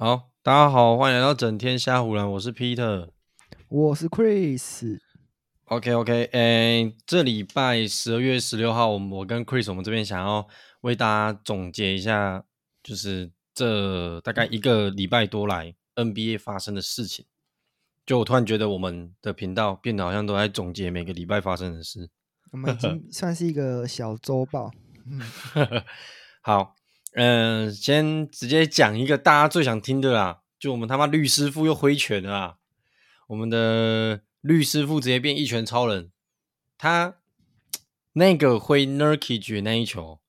好，大家好，欢迎来到整天瞎胡乱，我是 Peter，我是 Chris。OK OK，诶，这礼拜十二月十六号，我跟 Chris 我们这边想要为大家总结一下，就是这大概一个礼拜多来 NBA 发生的事情。就我突然觉得我们的频道变得好像都在总结每个礼拜发生的事。我们已经算是一个小周报。嗯，好。嗯、呃，先直接讲一个大家最想听的啦，就我们他妈绿师傅又挥拳了啦，我们的绿师傅直接变一拳超人，他那个挥 Nurkic 那一球，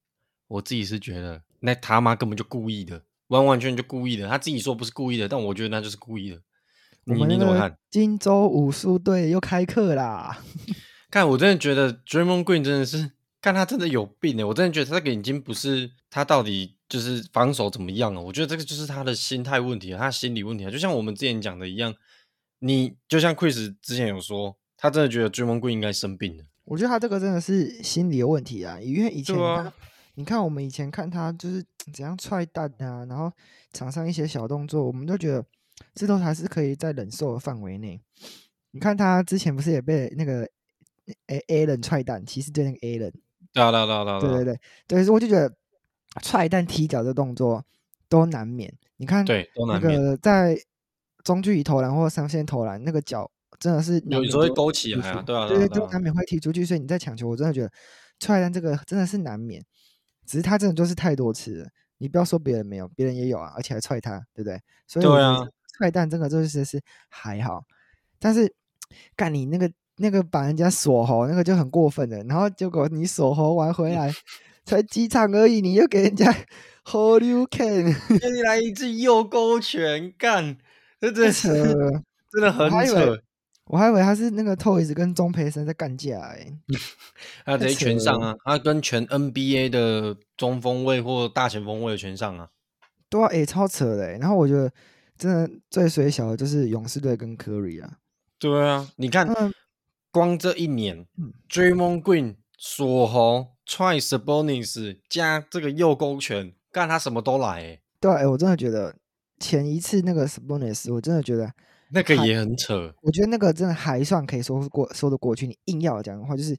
我自己是觉得那他妈根本就故意的，完完全全就故意的，他自己说不是故意的，但我觉得那就是故意的。你你怎么看？荆州武术队又开课啦！看，我真的觉得 Draymond Green 真的是。看他真的有病哎！我真的觉得他这个已经不是他到底就是防守怎么样了。我觉得这个就是他的心态问题，他心理问题啊。就像我们之前讲的一样，你就像 Chris 之前有说，他真的觉得追梦贵应该生病了。我觉得他这个真的是心理的问题啊，因为以前你看我们以前看他就是怎样踹蛋啊，然后场上一些小动作，我们都觉得这都还是可以在忍受的范围内。你看他之前不是也被那个 A A 人踹蛋，其实对那个 A 人。对对对对对对对，所以我就觉得踹蛋踢脚的动作都难免。你看，对，那个在中距离投篮或三线投篮，那个脚真的是有时候会勾起来啊，对啊，对对，都难免会踢出去。所以你在抢球，我真的觉得踹蛋这个真的是难免。只是他真的就是太多次了，你不要说别人没有，别人也有啊，而且还踹他，对不对？所以对啊，踹蛋这个就是是还好，但是干你那个。那个把人家锁喉，那个就很过分的。然后结果你锁喉完回来，才几场而已，你又给人家 Hold you can，给你来一记右勾拳，干，这真扯，真的很扯。我还以为他是那个 Toys 跟钟培生在干架哎，他直接拳上啊，他跟全 NBA 的中锋位或大前锋位全上啊，对啊，哎，超扯的。然后我觉得真的最水小的就是勇士队跟 Curry 啊，对啊，你看。嗯光这一年，Draymond Green 锁喉、踹 Sabonis 加这个右勾拳，干他什么都来诶。对、欸，我真的觉得前一次那个 Sabonis，我真的觉得那个也很扯。我觉得那个真的还算可以说过说得过去。你硬要讲的话，就是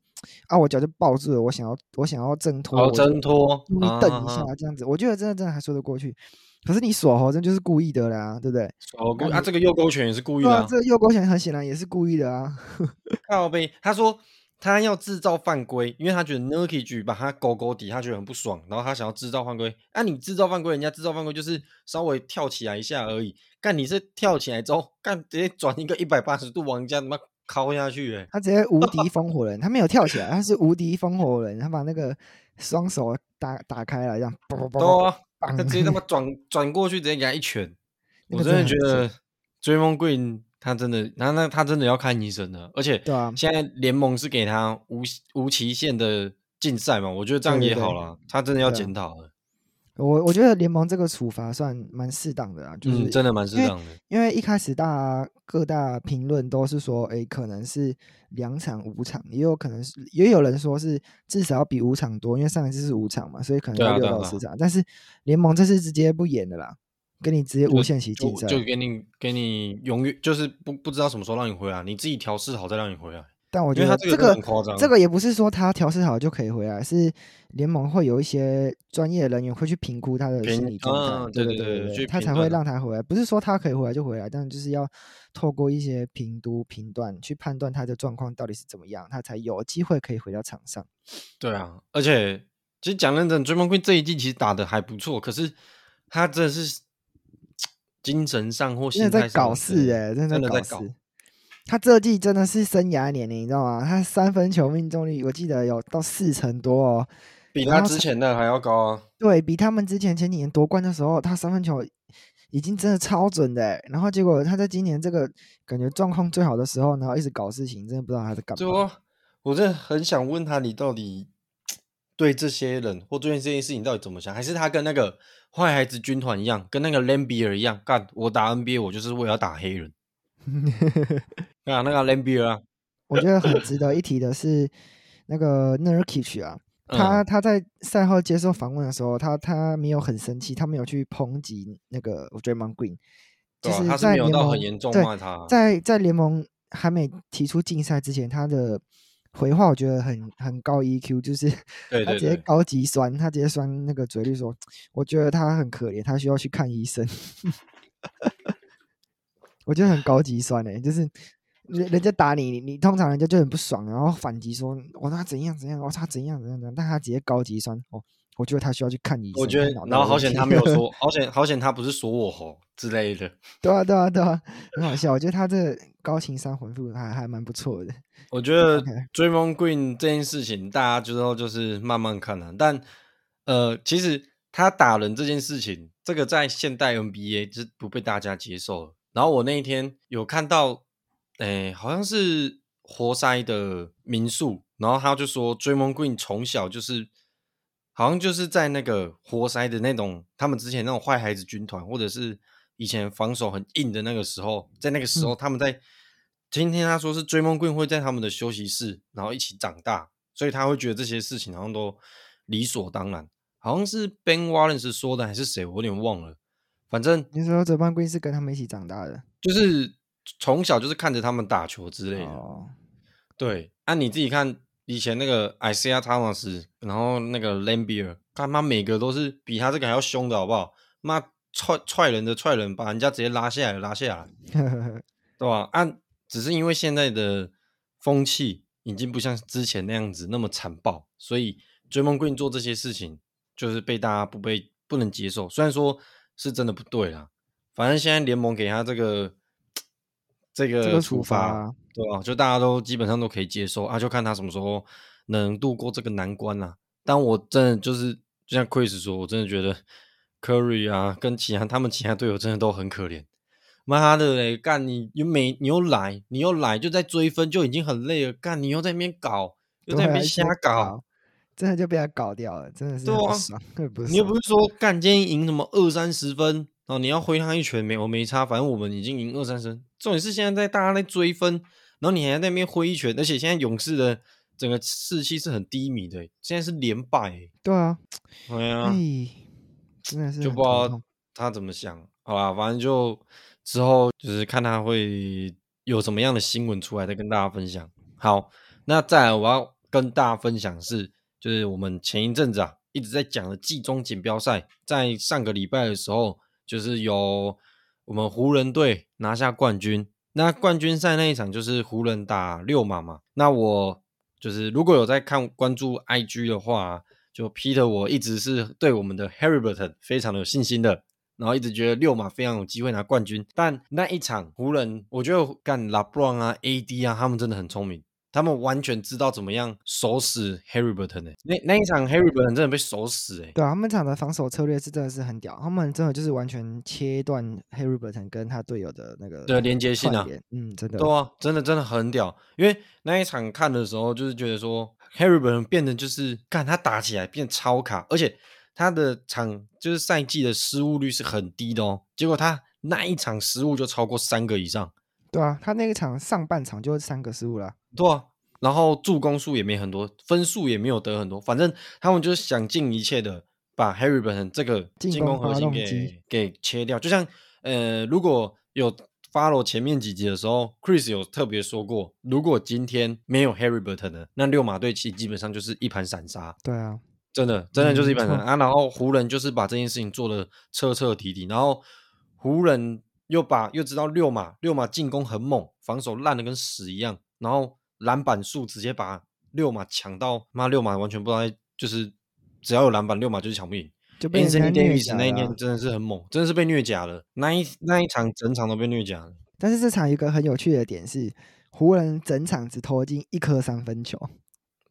啊，我脚就抱住了，我想要我想要挣脱，挣脱，你等一下这样子，我觉得真的真的还说得过去。可是你锁喉，真就是故意的啦，对不对？哦，啊，这个右勾拳也是故意的，啊。这个右勾拳很显然也是故意的啊。靠北，他说他要制造犯规，因为他觉得 Nurkic 把他勾勾底，他觉得很不爽，然后他想要制造犯规。啊，你制造犯规，人家制造犯规就是稍微跳起来一下而已。干，你是跳起来之后，干直接转一个一百八十度往人家他妈敲下去，欸，诶，他直接无敌 风火轮，他没有跳起来，他是无敌风火轮，他把那个双手打打开了，这样。啵啵啵他直接他妈 转转过去，直接给他一拳。我真的觉得追梦 Green 他真的，那那他真的要看医生了。而且，对啊，现在联盟是给他无无期限的禁赛嘛？我觉得这样也好了。他真的要检讨了。我我觉得联盟这个处罚算蛮适当的啊，就是、嗯、真的蛮适当的。因为一开始大各大评论都是说，哎，可能是两场五场，也有可能是，也有人说是至少要比五场多，因为上一次是五场嘛，所以可能要六到十场。啊啊啊、但是联盟这次直接不演的啦，给你直接无限期禁赛，就给你给你永远就是不不知道什么时候让你回来，你自己调试好再让你回来。但我觉得这个这个也不是说他调试好就可以回来，是联盟会有一些专业人员会去评估他的心理状态，对对对对，他才会让他回来。不是说他可以回来就回来，但就是要透过一些评估评断去判断他的状况到底是怎么样，他才有机会可以回到场上。对啊，而且其实讲认真，Draymond Green 这一季其实打的还不错，可是他真的是 精神上或心态上在搞事哎，真的在搞事。他这季真的是生涯年龄，你知道吗？他三分球命中率我记得有到四成多哦，比他之前的还要高啊。对，比他们之前前几年夺冠的时候，他三分球已经真的超准的。然后结果他在今年这个感觉状况最好的时候，然后一直搞事情，真的不知道他在干嘛。我真的很想问他，你到底对这些人或对这件事情到底怎么想？还是他跟那个坏孩子军团一样，跟那个 Laimbeer 一样干？我打 NBA 我就是为了打黑人。啊，那个 Laimbeer 啊，我觉得很值得一提的是，那个 Nurkic 啊，他他在赛后接受访问的时候，他他没有很生气，他没有去抨击那个 Draymond Green，就是在联盟对在在联盟还没提出禁赛之前，他的回话我觉得很很高 EQ，就是他直接高级酸，他直接酸那个嘴绿说，我觉得他很可怜，他需要去看医生。我觉得很高级酸诶，就是。人人家打你，你通常人家就很不爽，然后反击说：“我他怎样怎样，我他怎样怎样怎样。”但他直接高级酸哦，我觉得他需要去看医生。我觉得，然后好险他没有说，好险好险他不是说我吼之类的。对啊对啊对啊，很好笑。我觉得他这高情商回复还还蛮不错的。我觉得 Draymond Green 这件事情，大家之后就是慢慢看啊。但呃，其实他打人这件事情，这个在现代 NBA 是不被大家接受的。然后我那一天有看到。哎，好像是活塞的民宿，然后他就说，Draymond Green 从小就是，好像就是在那个活塞的那种，他们之前那种坏孩子军团，或者是以前防守很硬的那个时候，在那个时候，他们在、嗯、今天他说是 Draymond Green 会在他们的休息室，然后一起长大，所以他会觉得这些事情好像都理所当然，好像是 Ben Wallace 说的还是谁，我有点忘了，反正你说 Draymond Green 是跟他们一起长大的，就是。从小就是看着他们打球之类的，oh. 对。按、啊、你自己看，以前那个 Isiah Thomas，然后那个 Laimbeer，他妈每个都是比他这个还要凶的，好不好？妈踹踹人的踹人，把人家直接拉下来拉下来，对吧？按、啊、只是因为现在的风气已经不像之前那样子那么残暴，所以 Draymond Green 做这些事情就是被大家不被不能接受。虽然说是真的不对啦，反正现在联盟给他这个。这个处罚，啊、对吧？就大家都基本上都可以接受啊，就看他什么时候能度过这个难关啦、啊。但我真的就是，就像 Chris 说，我真的觉得 Curry 啊，跟其他他们其他队友真的都很可怜。妈的嘞，干你又没你又来，你又来就在追分就已经很累了，干你又在那边搞，又在那边瞎搞，真的就被他搞掉了，真的是。对啊，不你又不是说干今天赢什么二三十分？哦，你要挥他一拳没？我没差，反正我们已经赢二三声。重点是现在在大家在追分，然后你还在那边挥一拳，而且现在勇士的整个士气是很低迷的，现在是连败。对啊，对啊，真的是就不知道他怎么想。好吧，反正就之后就是看他会有什么样的新闻出来，再跟大家分享。好，那再来我要跟大家分享是，就是我们前一阵子啊一直在讲的季中锦标赛，在上个礼拜的时候。就是由我们湖人队拿下冠军。那冠军赛那一场就是湖人打六马嘛。那我就是如果有在看关注 IG 的话，就 Peter 我一直是对我们的 Harry Burton 非常的有信心的，然后一直觉得六马非常有机会拿冠军。但那一场湖人，我觉得干 LeBron 啊、AD 啊，他们真的很聪明。他们完全知道怎么样守死 Harry Burton 诶，那那一场 Harry Burton 真的被守死诶。对啊，他们场的防守策略是真的是很屌，他们真的就是完全切断 Harry Burton 跟他队友的那个的连接性啊，嗯，真的，对啊，真的真的很屌。因为那一场看的时候，就是觉得说 Harry Burton 变得就是看他打起来变超卡，而且他的场就是赛季的失误率是很低的哦，结果他那一场失误就超过三个以上。对啊，他那一场上半场就三个失误了。对啊，然后助攻数也没很多，分数也没有得很多，反正他们就是想尽一切的把 Harry Burton 这个进攻核心给给切掉。就像呃，如果有 follow 前面几集的时候，Chris 有特别说过，如果今天没有 Harry Burton 的，那六马队其实基本上就是一盘散沙。对啊，真的真的就是一盘散沙、嗯、啊。然后湖人就是把这件事情做的彻彻底底，然后湖人。又把又知道六马，六马进攻很猛，防守烂的跟屎一样，然后篮板数直接把六马抢到，妈六马完全不知道，就是只要有篮板，六马就是抢不赢。就被人家虐假了。那一天真的是很猛，真的是被虐假了。那一那一场整场都被虐假了。但是这场一个很有趣的点是，湖人整场只投进一颗三分球。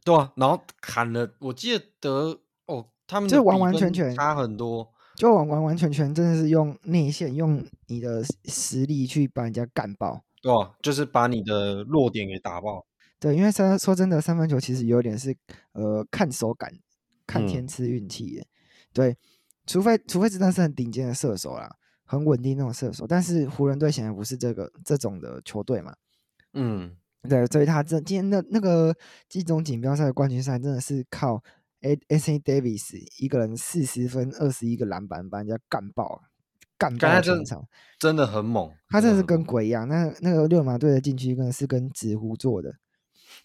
对啊，然后砍了，我记得哦，他们就完完全全差很多。就完完完全全真的是用内线，用你的实力去把人家干爆，对、啊，就是把你的弱点给打爆。对，因为三说真的，三分球其实有点是呃看手感，看天赐运气的。对，除非除非真的是很顶尖的射手啦，很稳定那种射手。但是湖人队显然不是这个这种的球队嘛。嗯，对，所以他这今天的那个季中锦标赛的冠军赛真的是靠 Anthony Davis 一个人四十分二十一个篮板，把人家干爆了，干爆全场，真的很猛。他真的是跟鬼一样。那那个六马队的禁区真的是跟纸糊做的，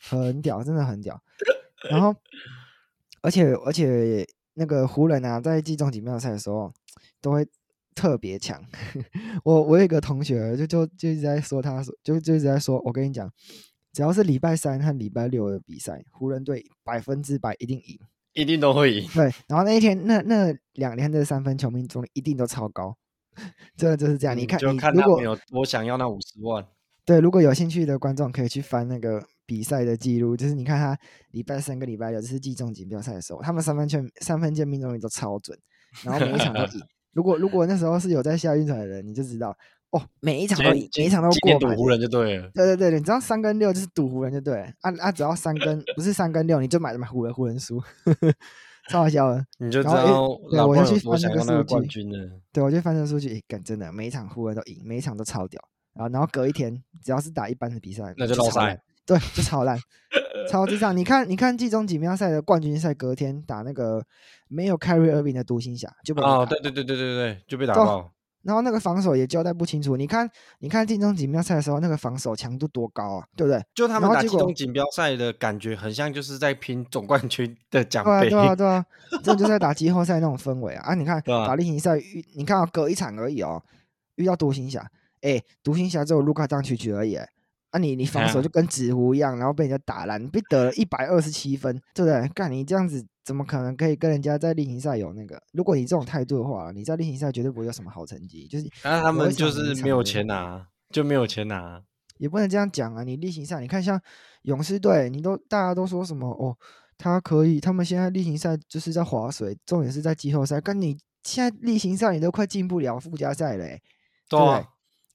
很屌，真的很屌。然后，而且而且那个湖人啊，在季中锦标赛的时候都会特别强。我我有一个同学就就就一直在说，他说就就一直在说，我跟你讲，只要是礼拜三和礼拜六的比赛，湖人队百分之百一定赢，一定都会赢。对，然后那一天那那两天的三分球命中率一定都超高，真的就是这样。你看，就看他没有我想要那五十万。对，如果有兴趣的观众可以去翻那个。比赛的记录就是你看他礼拜三跟礼拜六就是季中锦标赛的时候，他们三分圈三分线命中率都超准，然后每一场都 赢。如果如果那时候是有在下运转的人，你就知道哦，每一场都赢，每一场都过。赌湖人就对了。对对对，你知道三跟六就是赌湖人就对了。啊啊，只要三跟 不是三跟六，你就买买湖人湖人输，超好笑的。你就知道，对，我就去翻那个数据。对，我就翻那个数据，哎，干真的，每一场湖人都赢，每一场都超屌。然后然后隔一天，只要是打一般的比赛，那就落赛。对，就超烂，超智障。你看，你看季中锦标赛的冠军赛，隔天打那个没有 Kyrie Irving 的独行侠，就被哦，对对对对对对，就被打爆。然后那个防守也交代不清楚。你看，你看季中锦标赛的时候，那个防守强度多高啊，对不对？就他们打进中锦标赛的感觉，很像就是在拼总冠军的奖杯。对啊，对啊，对啊，这就是在打季后赛那种氛围啊！啊，你看打例行赛，你看啊，隔一场而已哦，遇到独行侠，哎，独行侠只有卢卡当曲曲而已。那、啊、你你防守就跟纸糊一样，然后被人家打烂，被得了一百二十七分，对不对？干你这样子，怎么可能可以跟人家在例行赛有那个？如果你这种态度的话，你在例行赛绝对不会有什么好成绩。就是，那他们就是没有钱拿，就没有钱拿，也不能这样讲啊！你例行赛，你看像勇士队，你都大家都说什么哦？他可以，他们现在例行赛就是在划水，重点是在季后赛。跟你现在例行赛，你都快进不了附加赛嘞，对不对？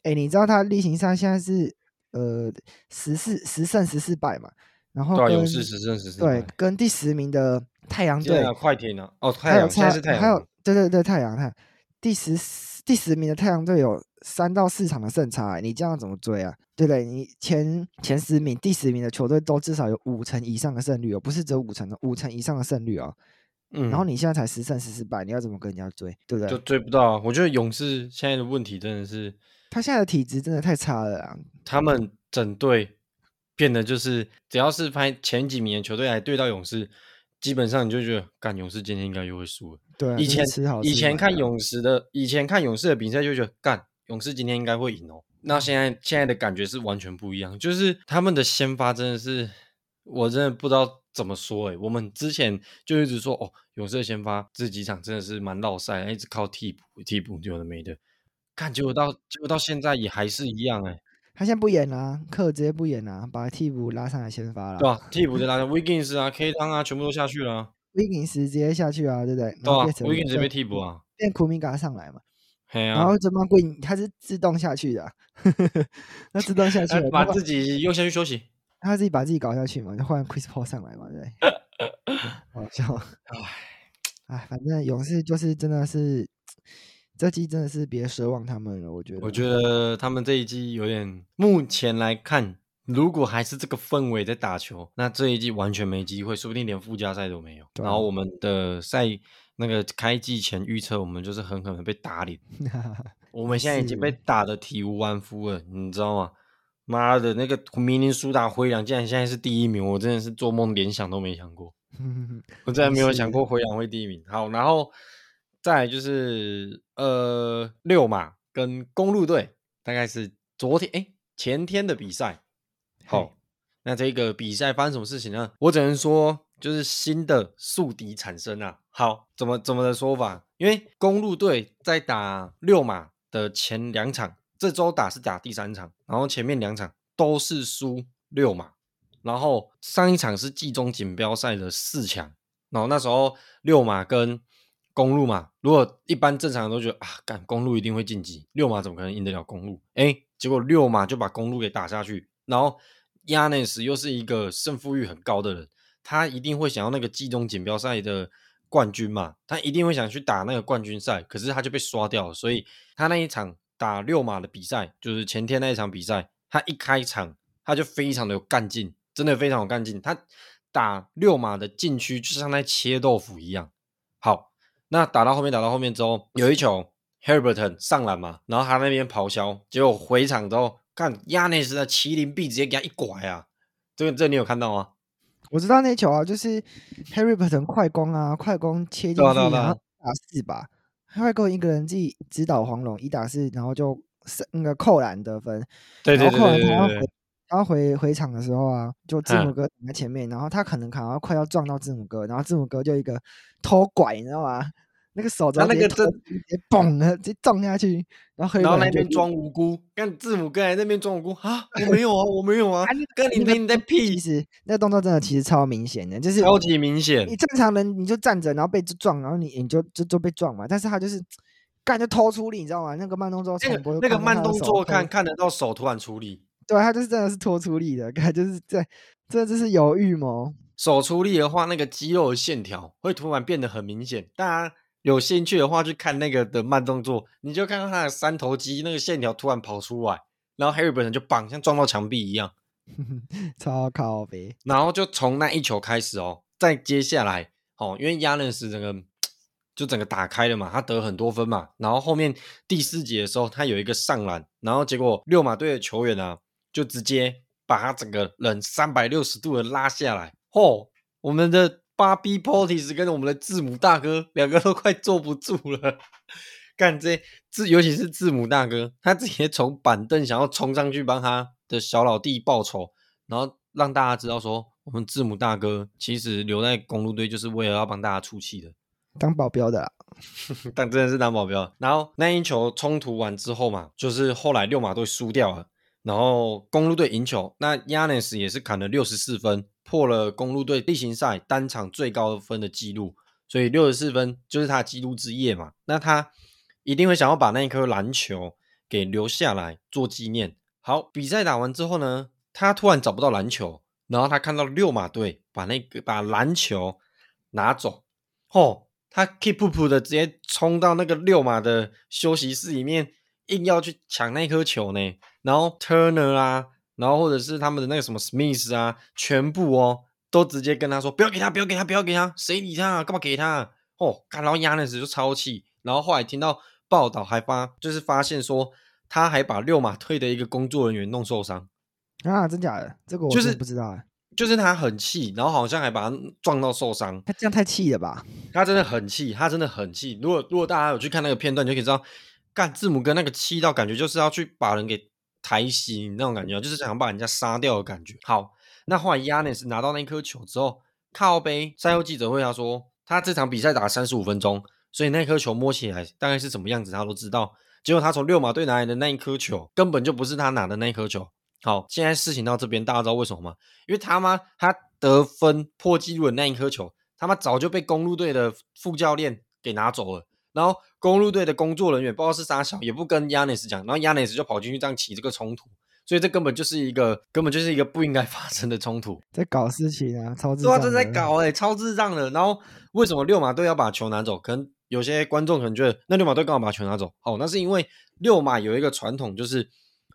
哎，你知道他例行赛现在是？呃，十四十胜十四败嘛，然后勇士十胜十四败，对，跟第十名的太阳队快艇呢？哦，太阳现在是太阳，还有对对对，太阳太第十第十名的太阳队有三到四场的胜差，你这样怎么追啊？对不对？你前前十名、第十名的球队都至少有五成以上的胜率哦，不是只有五成的，五成以上的胜率哦。嗯，然后你现在才十胜十四败，你要怎么跟人家追？对不对？就追不到啊！我觉得勇士现在的问题真的是。他现在的体质真的太差了啊！他们整队变得就是，只要是拍前几名的球队来对到勇士，基本上你就觉得，干勇士今天应该又会输了。对，以前以前看勇士的，以前看勇士的比赛就觉得，干勇士今天应该会赢哦。那现在现在的感觉是完全不一样，就是他们的先发真的是，我真的不知道怎么说诶，我们之前就一直说，哦，勇士的先发这几场真的是蛮闹赛，一直靠替补替补，有的没的。看，结果到结果到现在也还是一样哎、欸，他现在不演了、啊，克直接不演了、啊，把替补拉上来先发了。对啊，替补就拉上 Wiggins 啊，K 汤啊，全部都下去了、啊。Wiggins 直接下去啊，对不对？对啊，Wiggins 直接被替补啊，变库明加上来嘛。啊、然后这帮 Green 他是自动下去的、啊，那自动下去，把自己又下去休息。他自己把自己搞下去嘛，就换 Chris Paul 上来嘛，对。好笑，哎，哎，反正勇士就是真的是。这季真的是别奢望他们了，我觉得。我觉得他们这一季有点，目前来看，如果还是这个氛围在打球，那这一季完全没机会，说不定连附加赛都没有。然后我们的赛那个开季前预测，我们就是狠狠的被打脸。我们现在已经被打的体无完肤了，你知道吗？妈的，那个明尼苏达灰狼竟然现在是第一名，我真的是做梦连想都没想过。我真的没有想过灰狼会第一名。好，然后。再来就是呃，六马跟公路队，大概是昨天哎前天的比赛。好，那这个比赛发生什么事情呢？我只能说就是新的宿敌产生啊。好，怎么怎么的说法？因为公路队在打六马的前两场，这周打是打第三场，然后前面两场都是输六马，然后上一场是季中锦标赛的四强，然后那时候六马跟公路嘛，如果一般正常人都觉得啊，干公路一定会晋级，六马怎么可能赢得了公路？哎，结果六马就把公路给打下去，然后亚内斯又是一个胜负欲很高的人，他一定会想要那个季中锦标赛的冠军嘛，他一定会想去打那个冠军赛，可是他就被刷掉了，所以他那一场打六马的比赛，就是前天那一场比赛，他一开场他就非常的有干劲，真的非常有干劲，他打六马的禁区，就像在切豆腐一样。好，那打到后面，打到后面之后，有一球 Haliburton 上篮嘛，然后他那边咆哮，结果回场之后，看亚内斯的麒麟臂直接给他一拐啊！这个这个、你有看到吗？我知道那球啊，就是 Haliburton 快攻啊，快攻切进去，然后打四吧，快攻一个人自己直捣黄龙，一打四，然后就是那个扣篮得分。对对对对对，对，对。他回回场的时候啊，就字母哥挡在前面，然后他可能可能快要撞到字母哥，然后字母哥就一个偷拐，你知道吗？那个手直接直接嘣的，直接撞下去，然后然后那边装无辜，看字母哥在那边装无辜啊，我没有啊，我没有啊，跟你你在屁，其实那个动作真的其实超明显的，就是超级明显。你正常人你就站着，然后被撞，然后你你就就就被撞嘛，但是他就是干就偷出力，你知道吗？那个慢动作那个那个慢动作看看得到手突然出力。对，他就是真的是拖出力的，他就是在这就是有预谋。手出力的话，那个肌肉的线条会突然变得很明显。大家有兴趣的话，去看那个的慢动作，你就看到他的三头肌那个线条突然跑出来，然后 Harry 本人就棒，像撞到墙壁一样，超靠呗。然后就从那一球开始哦，再接下来哦，因为亚伦斯整个就整个打开了嘛，他得很多分嘛。然后后面第四节的时候，他有一个上篮，然后结果六马队的球员啊。就直接把他整个人三百六十度的拉下来，嚯、哦！我们的 Bobby Portis 跟我们的字母大哥两个都快坐不住了，干这字，尤其是字母大哥，他直接从板凳想要冲上去帮他的小老弟报仇，然后让大家知道说，我们字母大哥其实留在公路队就是为了要帮大家出气的，当保镖的啦，但真的是当保镖。然后那一球冲突完之后嘛，就是后来六马队输掉了。然后公路队赢球，那 Yanis 也是砍了六十四分，破了公路队例行赛单场最高分的记录，所以六十四分就是他记录之夜嘛。那他一定会想要把那一颗篮球给留下来做纪念。好，比赛打完之后呢，他突然找不到篮球，然后他看到六马队把那个把篮球拿走，哦，他 keep up 的直接冲到那个六马的休息室里面。硬要去抢那颗球呢，然后 Turner 啊，然后或者是他们的那个什么 Smith 啊，全部哦都直接跟他说不要给他，不要给他，不要给他，谁理他啊？干嘛给他啊？哦，然后亚尼斯就超气，然后后来听到报道还发就是发现说他还把六马队的一个工作人员弄受伤啊，真假的？这个我就是不知道啊，就是他很气，然后好像还把他撞到受伤，他这样太气了吧？他真的很气，他真的很气。如果如果大家有去看那个片段，你就可以知道。干字母哥那个气到感觉就是要去把人给抬醒那种感觉，就是想把人家杀掉的感觉。好，那后来亚内斯拿到那颗球之后，靠杯赛后记者会他说，他这场比赛打了三十五分钟，所以那颗球摸起来大概是什么样子他都知道。结果他从六马队拿来的那一颗球根本就不是他拿的那一颗球。好，现在事情到这边，大家知道为什么吗？因为他妈他得分破纪录的那一颗球，他妈早就被公路队的副教练给拿走了。然后公路队的工作人员不知道是啥小，也不跟亚内斯讲，然后亚内斯就跑进去这样起这个冲突，所以这根本就是一个根本就是一个不应该发生的冲突，在搞事情啊，超智障，对啊，在搞哎、欸，超智障的。然后为什么六马队要把球拿走？可能有些观众可能觉得，那六马队干嘛把球拿走？哦，那是因为六马有一个传统，就是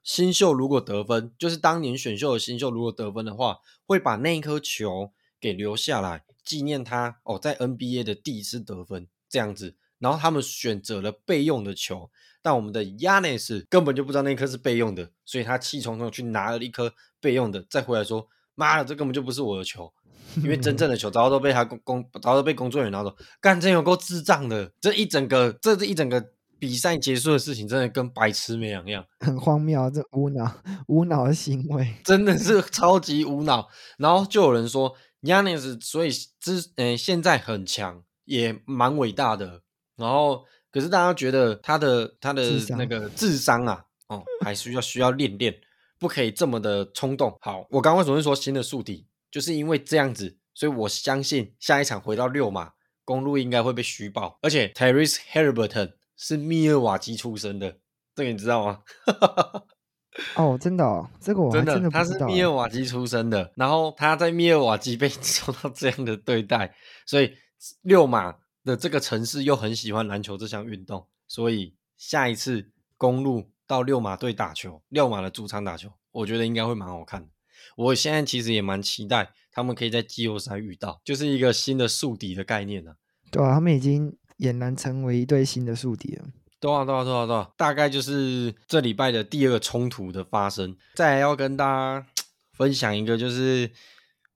新秀如果得分，就是当年选秀的新秀如果得分的话，会把那一颗球给留下来纪念他哦，在 NBA 的第一次得分这样子。然后他们选择了备用的球，但我们的亚内斯根本就不知道那颗是备用的，所以他气冲冲去拿了一颗备用的，再回来说：“妈的，这根本就不是我的球，因为真正的球早都被他工工早都被工作人员拿走。”干，真有够智障的！这一整个这这一整个比赛结束的事情，真的跟白痴没两样，很荒谬，这无脑无脑的行为真的是超级无脑。然后就有人说亚内斯所以之呃现在很强，也蛮伟大的。然后，可是大家觉得他的他的那个智商啊，哦，还需要需要练练，不可以这么的冲动。好，我刚刚为什么会说新的宿敌，就是因为这样子，所以我相信下一场回到六马公路应该会被虚报。而且 Tyrese Haliburton 是密尔瓦基出生的，这个你知道吗？哦，真的哦，这个我真的，真的他是密尔瓦基出生的，然后他在密尔瓦基被 受到这样的对待，所以六马。的这个城市又很喜欢篮球这项运动，所以下一次公路到六马队打球，六马的主场打球，我觉得应该会蛮好看的。我现在其实也蛮期待他们可以在季后赛遇到，就是一个新的宿敌的概念呢、啊。对啊，他们已经俨然成为一对新的宿敌了。对啊，对啊，对啊，对啊，大概就是这礼拜的第二个冲突的发生。再来要跟大家 分享一个，就是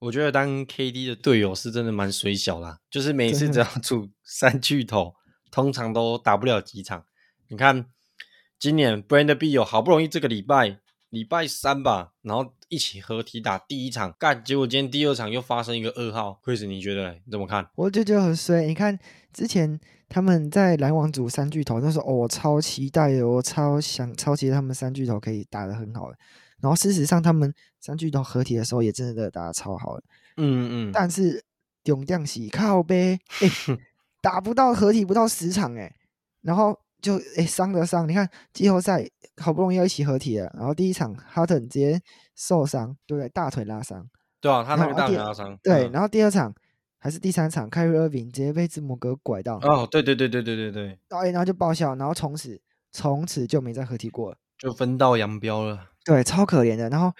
我觉得当 KD 的队友是真的蛮水小啦，就是每次只要组三巨头，通常都打不了几场。你看，今年 Bradley Beal 好不容易这个礼拜礼拜三吧，然后一起合体打第一场，干，结果今天第二场又发生一个噩耗。Chris，你觉得你怎么看？我就觉得很衰。你看之前。他们在篮网组三巨头，那时候哦，我超期待的，我超想超期待他们三巨头可以打得很好的。然后事实上，他们三巨头合体的时候也真的打得超好的。嗯嗯。但是重点是靠呗，哎、欸，打不到合体不到十场哎，然后就哎伤得伤。你看季后赛好不容易要一起合体了，然后第一场哈登直接受伤，对不对？大腿拉伤。对啊，他那个大腿拉伤。对，然后第二场。还是第三场，凯瑞·厄文直接被字母哥拐到。哦，对对对对对对对。然后，然后就爆笑，然后从此从此就没再合体过了，就分道扬镳了。对，超可怜的。然后，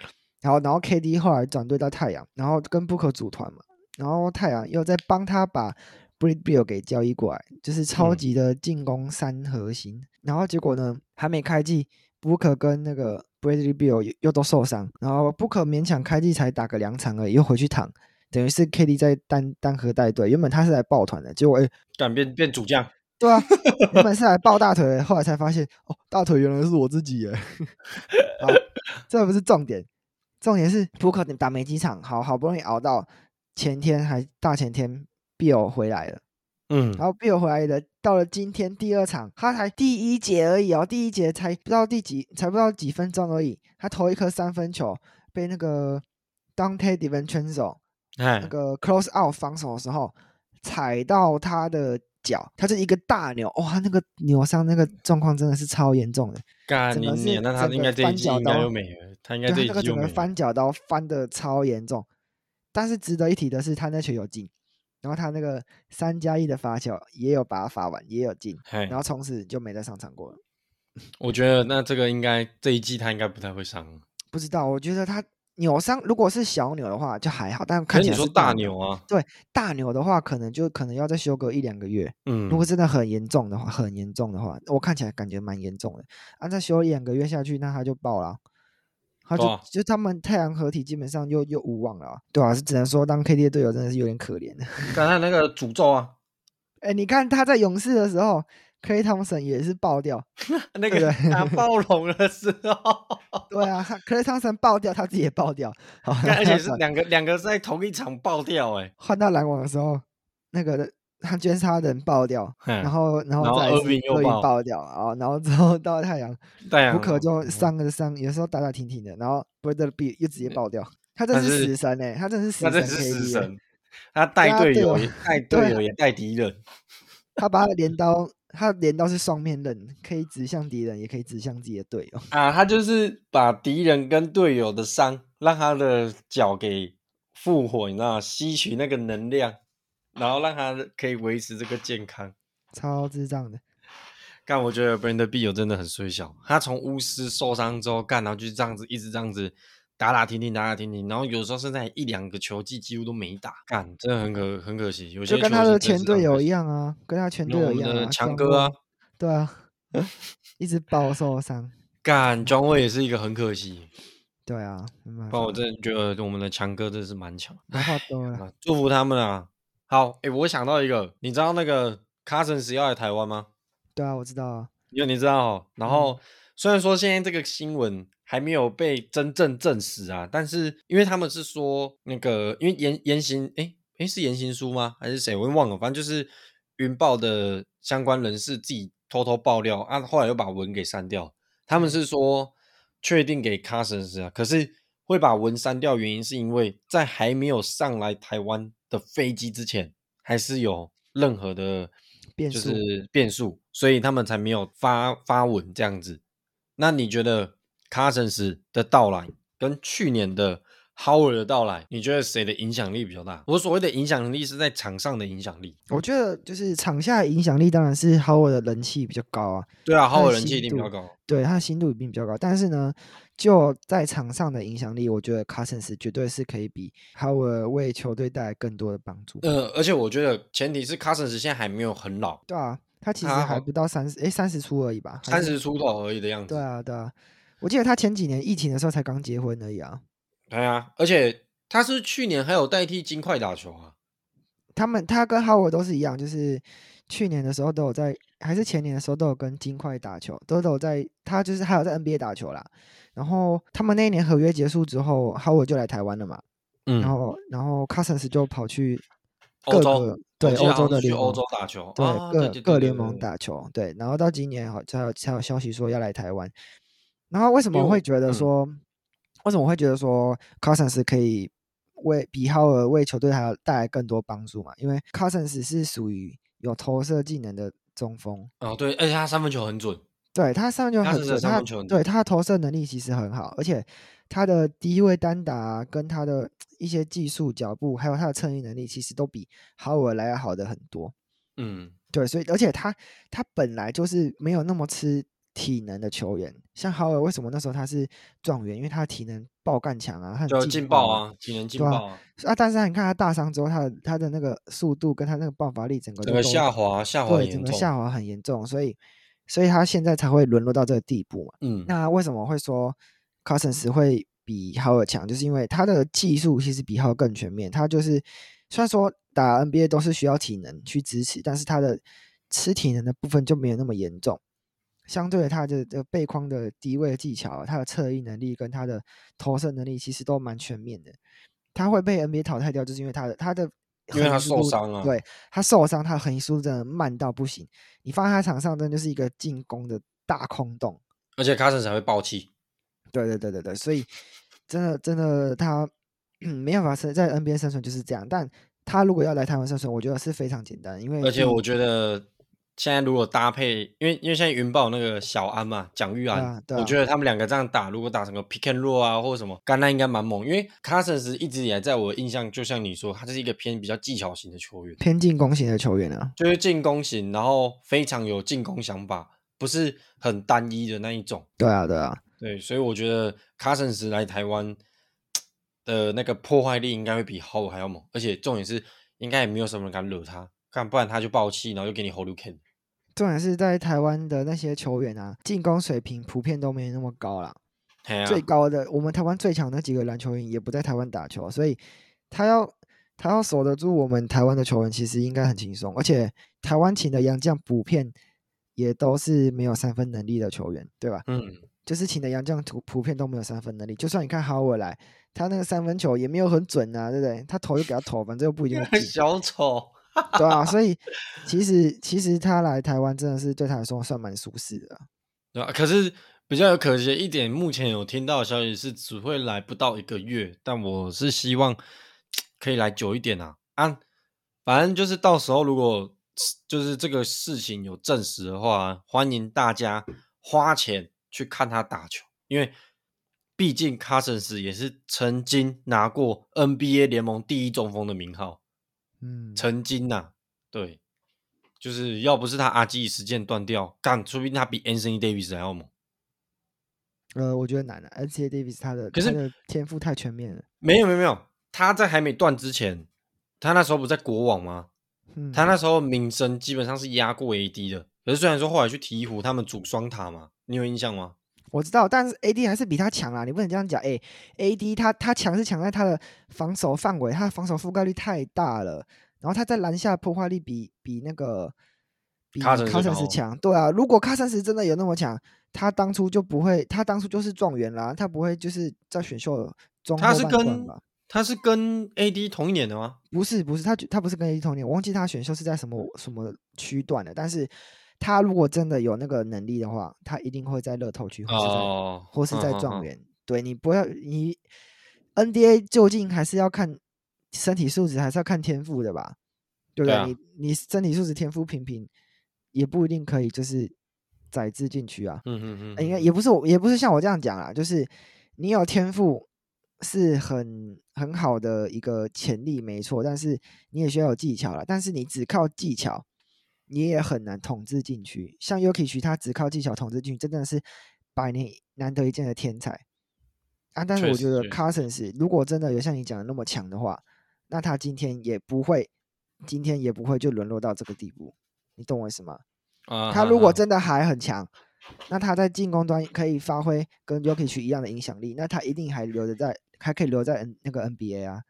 然后，然后 KD 后来转队到太阳，然后跟 Booker 组团嘛。然后太阳又在帮他把 Bradley Beal 给交易过来，就是超级的进攻三核心。嗯、然后结果呢，还没开季，Booker 跟那个 Bradley Beal 又都受伤，然后 Booker 勉强开季才打个两场而已，又回去躺。等于是 KD 在单单核带队，原本他是来抱团的，结果哎，转变变主将，对啊，原本是来抱大腿的，后来才发现哦，大腿原来是我自己耶。好，这不是重点，重点是扑克打没几场，好好不容易熬到前天还大前天，Bill 回来了，嗯，然后 Bill 回来的，到了今天第二场，他才第一节而已哦，第一节才不到第几，才不到几分钟而已，他投一颗三分球被那个 Donte DiVincenzo 那个 close out 防守的时候踩到他的脚，他是一个大扭，哇，那个扭伤那个状况真的是超严重的。干你你，那他应该这一季应该又没了，他应该这一季又没了。对，他那个整个翻脚刀翻的超严重，但是值得一提的是，他那球有进，然后他那个三加一的罚球也有把它罚完，也有进，然后从此就没再上场过了。我觉得那这个应该这一季他应该不太会上。不知道，我觉得他。扭伤如果是小扭的话就还好，但看起来是大扭啊。对，大扭的话可能就可能要再休个一两个月。嗯，如果真的很严重的话，很严重的话，我看起来感觉蛮严重的。啊，再休一两个月下去，那他就爆了，他就、啊、就他们太阳合体基本上又又无望了。对啊，是只能说当 KD 的队友真的是有点可怜。刚才那个诅咒啊，哎、欸，你看他在勇士的时候。Klay Thompson 也是爆掉，那个打暴龙的时候，对啊，Klay Thompson 爆掉，他自己也爆掉，而且是两个两个在同一场爆掉，哎，换到篮网的时候，那个他居然差人爆掉，然后然后再爆掉啊，然后之后到太阳，不可就伤个伤，有时候打打停停的，然后 Bradley Beal 又直接爆掉，他真是死神哎，他真是死神，死神，他带队友 带队友也带敌人，他把他镰刀。他镰刀是双面刃，可以指向敌人，也可以指向自己的队友啊！他就是把敌人跟队友的伤，让他的脚给复活，你知道吗？吸取那个能量，然后让他可以维持这个健康。超智障的！干，我觉得 Bradley Beal 真的很衰小。他从巫师受伤之后，干，然后就这样子，一直这样子。打打停停，打打停停，然后有时候甚至一两个球季几乎都没打，干，真的很可很可惜。有些就跟他的前队友一样啊，跟他前队友一样啊，强哥啊，对啊，一直爆受伤。干，庄卫也是一个很可惜。对啊，不然我真的觉得我们的强哥真的是蛮强。没话多了，祝福他们啊！好，哎，我想到一个，你知道那个 Cousins 要来台湾吗？对啊，我知道啊，因为你知道哦。然后、嗯、虽然说现在这个新闻。还没有被真正证实啊，但是因为他们是说那个，因为言言行，诶诶是言行书吗？还是谁？我忘了，反正就是云豹的相关人士自己偷偷爆料啊，后来又把文给删掉。他们是说确定给 Cousins 啊，可是会把文删掉，原因是因为在还没有上来台湾的飞机之前，还是有任何的，就是变数，所以他们才没有发发文这样子。那你觉得？Cousins 的到来跟去年的 Howard 的到来，你觉得谁的影响力比较大？我所谓的影响力是在场上的影响力。我觉得就是场下的影响力当然是 Howard 的人气比较高啊。对啊，Howard 人气一定比较高。对，他的心度一定比较高。但是呢，就在场上的影响力，我觉得 Cousins 绝对是可以比 Howard 为球队带来更多的帮助。呃，而且我觉得前提是 Cousins 现在还没有很老。对啊，他其实还不到三十，哎，三十出而已吧？三十出头而已的样子。对啊，对啊，我记得他前几年疫情的时候才刚结婚而已啊。对啊，而且他是去年还有代替金块打球啊。他们他跟 Howard 都是一样，就是去年的时候都有在，还是前年的时候都有跟金块打球，都都有在，他就是还有在 NBA 打球啦。然后他们那一年合约结束之后，Howard 就来台湾了嘛。嗯。然后然后 Cousins 就跑去各个欧洲，对欧洲的联盟欧洲打球，对、啊、各各联盟打球，对。然后到今年好才有才有消息说要来台湾。然后为什么会觉得说，嗯、为什么会觉得说 Cousins 可以？为比 Howard 为球队还要带来更多帮助嘛？因为 Cousins 是属于有投射技能的中锋哦，对，而且他三分球很准，对他三分球很准，他对他的投射能力其实很好，而且他的低位单打跟他的 一些技术脚步，还有他的策应能力，其实都比 Howard 来要好的很多。嗯，对，所以而且他他本来就是没有那么吃。体能的球员，像豪尔，为什么那时候他是状元？因为他的体能爆干强啊，他就劲爆啊，体能劲爆啊。啊，但是你看他大伤之后，他的他的那个速度跟他那个爆发力，整个整个下滑，下滑对，整个下滑很严重，所以所以他现在才会沦落到这个地步嘛。嗯，那为什么会说 Cousins 会比豪尔强？就是因为他的技术其实比豪尔更全面。他就是虽然说打 NBA 都是需要体能去支持，但是他的吃体能的部分就没有那么严重。相对他的这个背框的低位技巧，他的侧翼能力跟他的投射能力其实都蛮全面的。他会被 NBA 淘汰掉，就是因为他的他的因为他受伤了。对，他受伤，他的横移速度真的慢到不行。你放在他场上，真的就是一个进攻的大空洞。而且卡森才会爆气。对对对对对，所以真的真的他没办法生在 NBA 生存就是这样。但他如果要来台湾生存，我觉得是非常简单，因为而且我觉得。现在如果搭配，因为因为现在云豹那个小安嘛，蒋玉安，啊啊、我觉得他们两个这样打，如果打成个 pick and roll 啊，或者什么，甘奈应该蛮猛。因为 Cousins 一直以来在我的印象，就像你说，他是一个偏比较技巧型的球员，偏进攻型的球员啊，就是进攻型，然后非常有进攻想法，不是很单一的那一种。对啊，对啊，对，所以我觉得 Cousins 来台湾的那个破坏力应该会比 Howard 还要猛，而且重点是应该也没有什么人敢惹他，看不然他就爆气，然后就给你 hold you can。重点是在台湾的那些球员啊，进攻水平普遍都没那么高啦。啊、最高的，我们台湾最强的那几个篮球员也不在台湾打球，所以他要他要守得住我们台湾的球员，其实应该很轻松。而且台湾请的洋将普遍也都是没有三分能力的球员，对吧？嗯，就是请的洋将普普遍都没有三分能力。就算你看 Howard 来，他那个三分球也没有很准啊，对不对？他投就给他投，反正又不一定。小丑。对啊，所以其实其实他来台湾真的是对他来说算蛮舒适的。对啊，可是比较有可惜的一点，目前有听到的消息是只会来不到一个月，但我是希望 可以来久一点啊。啊，反正就是到时候如果就是这个事情有证实的话，欢迎大家花钱去看他打球，因为毕竟卡森斯也是曾经拿过 NBA 联盟第一中锋的名号。嗯，曾经呐、啊，对，就是要不是他阿基里斯腱断掉，干，说不定他比 Anthony Davis 还要猛。呃，我觉得难了，Anthony Davis 他的可是他的天赋太全面了。没有没有没有，他在还没断之前，他那时候不在国网吗？嗯，他那时候名声基本上是压过 AD 的。可是虽然说后来去鹈鹕，他们组双塔嘛，你有印象吗？我知道，但是 AD 还是比他强啦！你不能这样讲。哎，AD 他他强是强在他的防守范围，他的防守覆盖率太大了。然后他在篮下破坏力比比那个比卡森斯强。对啊，如果卡森斯真的有那么强，他当初就不会，他当初就是状元啦，他不会就是在选秀中他是跟他是跟 AD 同一年的吗？不是不是，他他不是跟 AD 同一年，我忘记他选秀是在什么什么区段的，但是。他如果真的有那个能力的话，他一定会在乐透区或是在、哦、或是在状元。对，你不要你 NBA 究竟还是要看身体素质，还是要看天赋的吧？对不对？对啊、你你身体素质天赋平平，也不一定可以就是载资进去啊。嗯嗯嗯，应该也不是我，也不是像我这样讲啊，就是你有天赋是很很好的一个潜力，没错，但是你也需要有技巧了。但是你只靠技巧。你也很难统治禁区，像 Jokic 他只靠技巧统治禁区，真的是百年难得一见的天才。啊。但是我觉得 Cousins 如果真的有像你讲的那么强的话，那他今天也不会，今天也不会就沦落到这个地步。你懂我意思吗？啊，他如果真的还很强，那他在进攻端可以发挥跟 Jokic 一样的影响力，那他一定还留着在，还可以留在 N 那个 NBA 啊。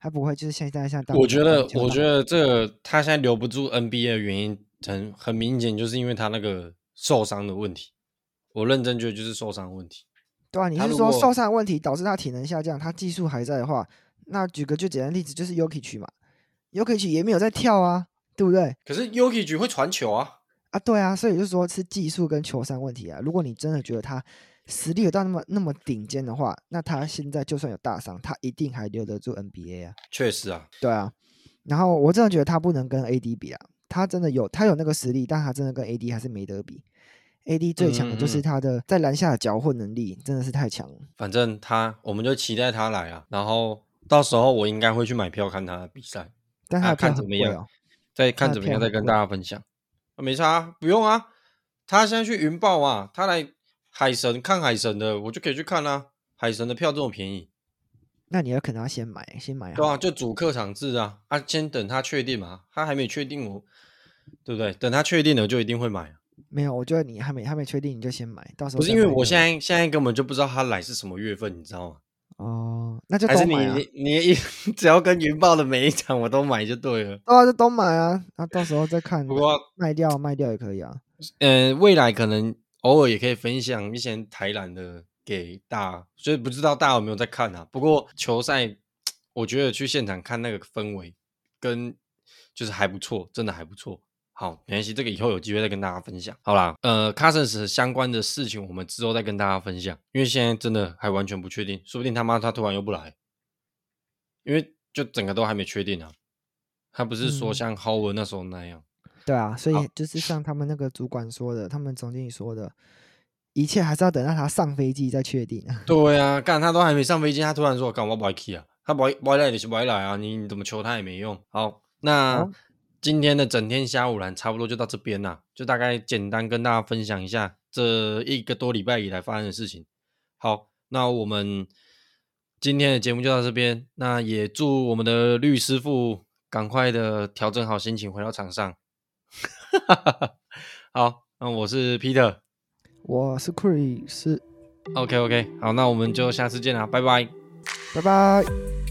他不会就是现在像大。我觉得，我觉得这个他现在留不住 NBA 的原因很很明显，就是因为他那个受伤的问题。我认真觉得就是受伤问题。对啊，你是说受伤问题导致他体能下降，他技术还在的话，那举个最简单的例子就是 Jokic 嘛，Jokic 也没有在跳啊，对不对？可是 Jokic 会传球啊。啊，对啊，所以就是说是技术跟球商问题啊。如果你真的觉得他实力有到那么那么顶尖的话，那他现在就算有大伤，他一定还留得住 NBA 啊。确实啊，对啊。然后我真的觉得他不能跟 AD 比啊，他真的有他有那个实力，但他真的跟 AD 还是没得比。AD 最强的就是他的在篮下的搅混能力，真的是太强了。反正他，我们就期待他来啊。然后到时候我应该会去买票看他的比赛，但他的票、哦啊、看怎么样，再看怎么样再跟大家分享。没差，不用啊。他现在去云豹啊，他来海神看海神的，我就可以去看啊。海神的票这么便宜，那你要可能要先买，先买啊。对啊，就主客场制啊。啊，先等他确定嘛，他还没确定我，对不对？等他确定了，就一定会买。没有，我觉得你还没还没确定，你就先买，到时候不是因为我现在现在根本就不知道他来是什么月份，你知道吗？哦，那就！还是你你你 只要跟云豹的每一场我都买就对了。哦、啊，就都买啊，那到时候再看。不过卖掉卖掉也可以啊。呃，未来可能偶尔也可以分享一些台篮的给大，所以不知道大家有没有在看啊？不过球赛，我觉得去现场看那个氛围跟就是还不错，真的还不错。好，没关系，这个以后有机会再跟大家分享。好啦，呃，Cousins 相关的事情，我们之后再跟大家分享。因为现在真的还完全不确定，说不定他妈他突然又不来，因为就整个都还没确定啊。他不是说像 Howard 那时候那样。嗯、对啊，所以就是像他们那个主管说的，他们总经理说的，一切还是要等到他上飞机再确定。对啊，干他都还没上飞机，他突然说干我不来去啊，他不不来就是不来啊，你你怎么求他也没用。好，那。好今天的整天下午篮差不多就到这边啦，就大概简单跟大家分享一下这一个多礼拜以来发生的事情。好，那我们今天的节目就到这边，那也祝我们的律师傅赶快的调整好心情回到场上。好，那我是 Peter，我是 Chris，OK OK，好，那我们就下次见啦，拜拜，拜拜。